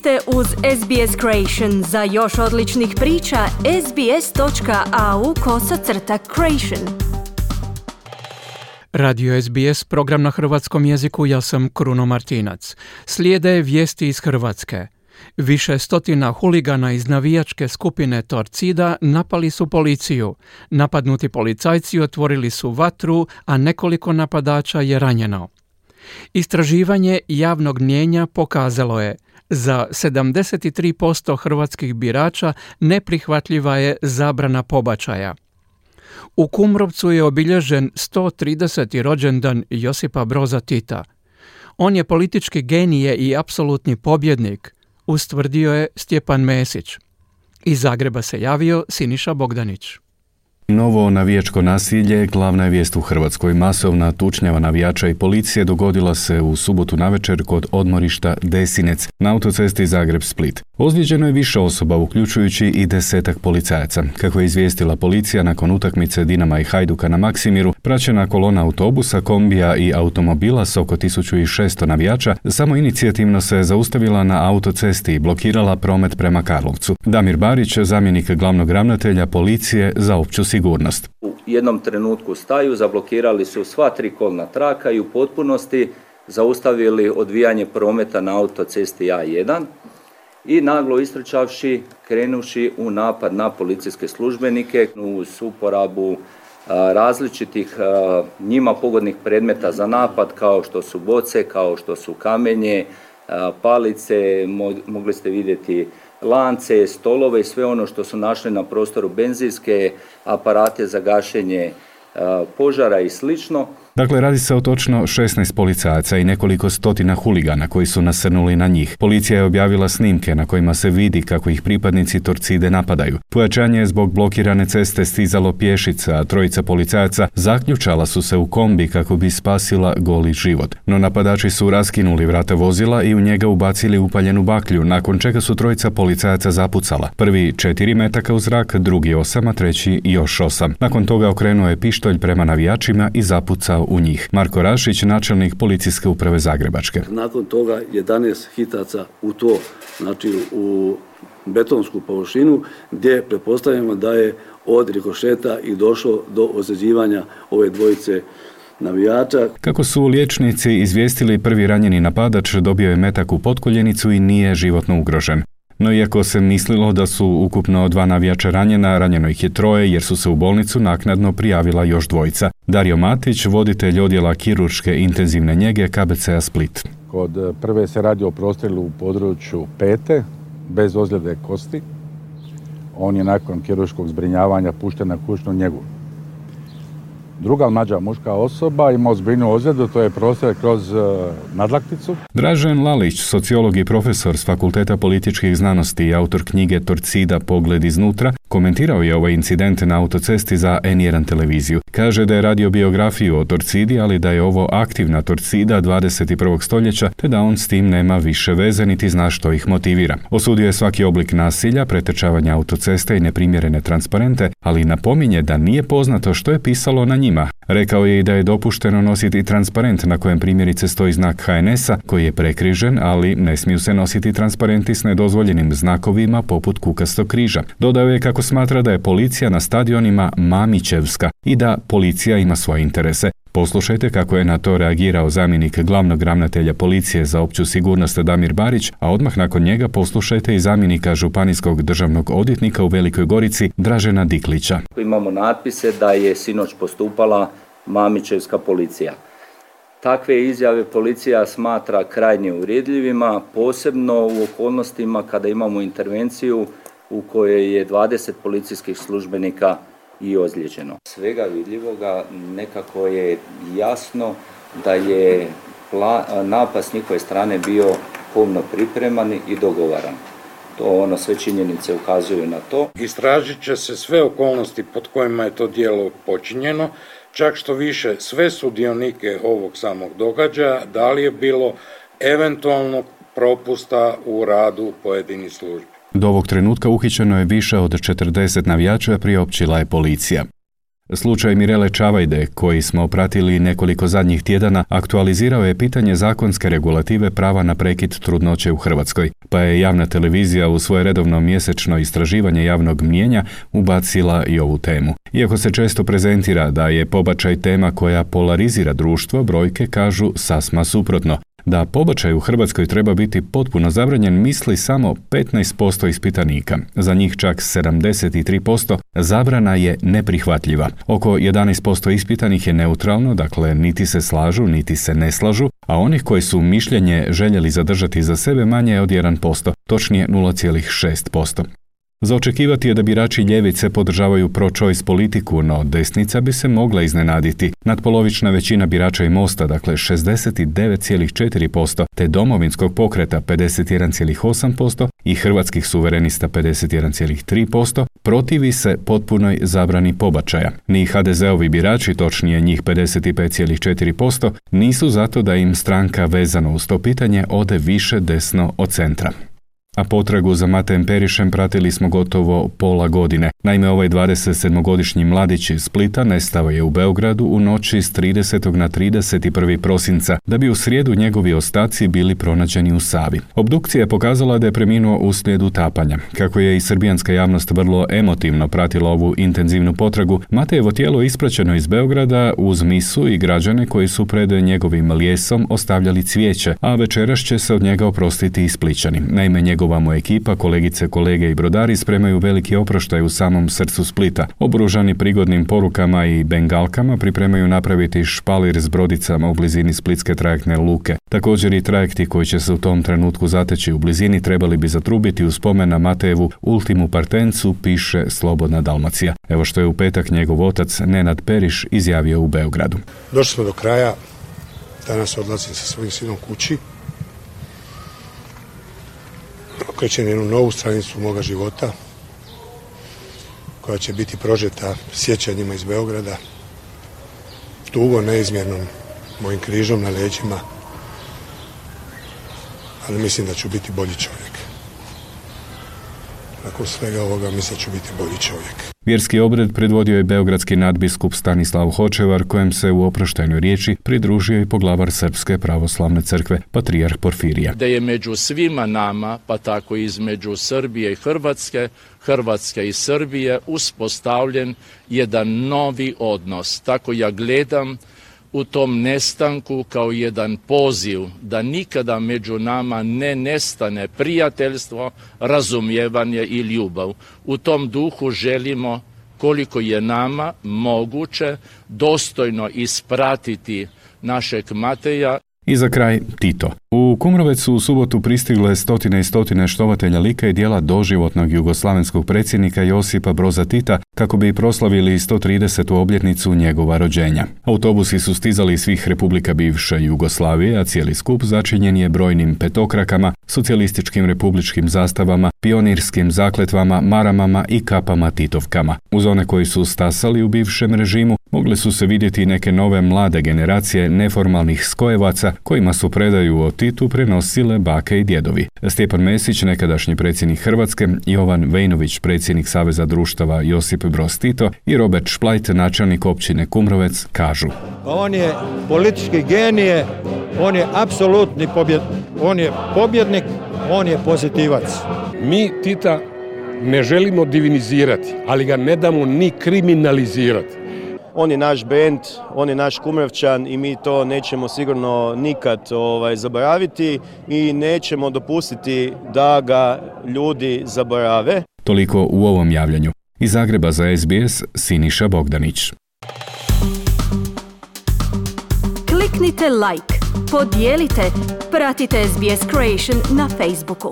ste uz SBS Creation. Za još odličnih priča, sbs.au kosacrta creation. Radio SBS, program na hrvatskom jeziku, ja sam Kruno Martinac. Slijede vijesti iz Hrvatske. Više stotina huligana iz navijačke skupine Torcida napali su policiju. Napadnuti policajci otvorili su vatru, a nekoliko napadača je ranjeno. Istraživanje javnog mnjenja pokazalo je za 73% hrvatskih birača neprihvatljiva je zabrana pobačaja. U Kumrovcu je obilježen 130. rođendan Josipa Broza Tita. On je politički genije i apsolutni pobjednik, ustvrdio je Stjepan Mesić. Iz Zagreba se javio Siniša Bogdanić. Novo navijačko nasilje glavna je vijest u Hrvatskoj. Masovna tučnjava navijača i policije dogodila se u subotu navečer kod odmorišta Desinec na autocesti Zagreb-Split. Ozlijeđeno je više osoba, uključujući i desetak policajaca. Kako je izvijestila policija nakon utakmice Dinama i Hajduka na Maksimiru, praćena kolona autobusa, kombija i automobila s oko 1600 navijača samo inicijativno se zaustavila na autocesti i blokirala promet prema Karlovcu. Damir Barić, zamjenik glavnog ravnatelja policije za opću sigurnost. U jednom trenutku staju, zablokirali su sva tri kolna traka i u potpunosti zaustavili odvijanje prometa na autocesti A1 i naglo istrčavši, krenuši u napad na policijske službenike uz uporabu različitih njima pogodnih predmeta za napad kao što su boce, kao što su kamenje, palice, mogli ste vidjeti lance, stolove i sve ono što su našli na prostoru benzinske aparate za gašenje požara i slično. Dakle, radi se o točno 16 policajaca i nekoliko stotina huligana koji su nasrnuli na njih. Policija je objavila snimke na kojima se vidi kako ih pripadnici Torcide napadaju. Pojačanje je zbog blokirane ceste stizalo pješica, a trojica policajaca zaključala su se u kombi kako bi spasila goli život. No napadači su raskinuli vrata vozila i u njega ubacili upaljenu baklju, nakon čega su trojica policajaca zapucala. Prvi četiri metaka u zrak, drugi osam, a treći još osam. Nakon toga okrenuo je pištolj prema navijačima i zapucao u njih. Marko Rašić, načelnik policijske uprave Zagrebačke. Nakon toga 11 hitaca u to, znači u betonsku površinu gdje pretpostavljamo da je od rikošeta i došlo do ozljeđivanja ove dvojice navijača. Kako su liječnici izvijestili prvi ranjeni napadač dobio je metak u potkoljenicu i nije životno ugrožen. No iako se mislilo da su ukupno dva navijača ranjena, ranjeno ih je troje jer su se u bolnicu naknadno prijavila još dvojica. Dario Matić, voditelj odjela kirurške intenzivne njege KBC-a Split. Kod e, prve se radi o prostrilu u području pete, bez ozljede kosti. On je nakon kirurškog zbrinjavanja pušten na kućnu njegu. Druga mlađa muška osoba ima ozbiljnu ozljedu, to je prostor kroz e, nadlakticu. Dražen Lalić, sociolog i profesor s Fakulteta političkih znanosti i autor knjige Torcida Pogled iznutra, komentirao je ovaj incident na autocesti za N1 televiziju. Kaže da je radio biografiju o Torcidi, ali da je ovo aktivna Torcida 21. stoljeća, te da on s tim nema više veze niti zna što ih motivira. Osudio je svaki oblik nasilja, pretečavanja autoceste i neprimjerene transparente, ali napominje da nije poznato što je pisalo na njima. Rekao je i da je dopušteno nositi transparent na kojem primjerice stoji znak HNS-a koji je prekrižen, ali ne smiju se nositi transparenti s nedozvoljenim znakovima poput kukastog križa. Dodao je kako smatra da je policija na stadionima Mamićevska i da policija ima svoje interese. Poslušajte kako je na to reagirao zamjenik glavnog ravnatelja policije za opću sigurnost Damir Barić, a odmah nakon njega poslušajte i zamjenika županijskog državnog odvjetnika u Velikoj Gorici Dražena Diklića. Imamo natpise da je sinoć postupala Mamićevska policija. Takve izjave policija smatra krajnje uredljivima, posebno u okolnostima kada imamo intervenciju u kojoj je 20 policijskih službenika i ozlijeđeno. Svega vidljivoga nekako je jasno da je napad s njihove strane bio pomno pripreman i dogovaran. To ono, sve činjenice ukazuju na to. Istražit će se sve okolnosti pod kojima je to dijelo počinjeno, čak što više sve sudionike ovog samog događaja, da li je bilo eventualnog propusta u radu pojedinih službi. Do ovog trenutka uhićeno je više od 40 navijača, priopćila je policija. Slučaj Mirele Čavajde, koji smo pratili nekoliko zadnjih tjedana, aktualizirao je pitanje zakonske regulative prava na prekid trudnoće u Hrvatskoj, pa je javna televizija u svoje redovno mjesečno istraživanje javnog mnijenja ubacila i ovu temu. Iako se često prezentira da je pobačaj tema koja polarizira društvo, brojke kažu sasma suprotno. Da pobačaj u Hrvatskoj treba biti potpuno zabranjen misli samo 15% ispitanika. Za njih čak 73% zabrana je neprihvatljiva. Oko 11% ispitanih je neutralno, dakle niti se slažu, niti se ne slažu, a onih koji su mišljenje željeli zadržati za sebe manje je od 1%, točnije 0,6%. Za očekivati je da birači ljevice podržavaju pro-choice politiku, no desnica bi se mogla iznenaditi. Nadpolovična većina birača i Mosta, dakle 69,4%, te domovinskog pokreta 51,8% i hrvatskih suverenista 51,3%, protivi se potpunoj zabrani pobačaja. Ni HDZ-ovi birači, točnije njih 55,4%, nisu zato da im stranka vezano uz to pitanje ode više desno od centra a potragu za Matejem Perišem pratili smo gotovo pola godine. Naime, ovaj 27-godišnji mladić iz Splita nestao je u Beogradu u noći s 30. na 31. prosinca, da bi u srijedu njegovi ostaci bili pronađeni u Savi. Obdukcija je pokazala da je preminuo uslijed utapanja. Kako je i srbijanska javnost vrlo emotivno pratila ovu intenzivnu potragu, Matejevo tijelo ispraćeno iz Beograda uz misu i građane koji su pred njegovim lijesom ostavljali cvijeće, a večeras će se od njega oprostiti i Spličani. Naime, njegova mu ekipa, kolegice, kolege i brodari spremaju veliki oproštaj u samom srcu Splita. Obružani prigodnim porukama i bengalkama pripremaju napraviti špalir s brodicama u blizini splitske trajektne luke. Također i trajekti koji će se u tom trenutku zateći u blizini trebali bi zatrubiti u spomen na Matejevu ultimu partencu, piše Slobodna Dalmacija. Evo što je u petak njegov otac Nenad Periš izjavio u Beogradu. Došli smo do kraja, danas odlazim sa svojim sinom kući okrećem jednu novu stranicu moga života koja će biti prožeta sjećanjima iz Beograda, tugo neizmjernom mojim križom na leđima, ali mislim da ću biti bolji čovjek. Nakon svega ovoga mislim da ću biti bolji čovjek. Vjerski obred predvodio je beogradski nadbiskup Stanislav Hočevar, kojem se u oproštajnoj riječi pridružio i poglavar Srpske pravoslavne crkve, patrijarh Porfirija. Da je među svima nama, pa tako i između Srbije i Hrvatske, Hrvatske i Srbije uspostavljen jedan novi odnos. Tako ja gledam u tom nestanku kao jedan poziv da nikada među nama ne nestane prijateljstvo, razumijevanje i ljubav. U tom duhu želimo koliko je nama moguće dostojno ispratiti našeg Mateja i za kraj Tito. U Kumrovec su u subotu pristigle stotine i stotine štovatelja lika i dijela doživotnog jugoslavenskog predsjednika Josipa Broza Tita kako bi proslavili 130. obljetnicu njegova rođenja. Autobusi su stizali iz svih republika bivše Jugoslavije, a cijeli skup začinjen je brojnim petokrakama, socijalističkim republičkim zastavama, pionirskim zakletvama, maramama i kapama titovkama. Uz one koji su stasali u bivšem režimu, mogle su se vidjeti neke nove mlade generacije neformalnih skojevaca kojima su predaju o Titu prenosile bake i djedovi. Stjepan Mesić, nekadašnji predsjednik Hrvatske, Jovan Vejnović, predsjednik Saveza društava Josip Broz Tito i Robert Šplajt, načelnik općine Kumrovec, kažu. On je politički genije, on je apsolutni pobjed, on je pobjednik, on je pozitivac. Mi Tita ne želimo divinizirati, ali ga ne damo ni kriminalizirati. On je naš bend, on je naš kumrovčan i mi to nećemo sigurno nikad ovaj, zaboraviti i nećemo dopustiti da ga ljudi zaborave. Toliko u ovom javljanju. Iz Zagreba za SBS Siniša Bogdanić. Kliknite like, podijelite, pratite SBS Creation na Facebooku.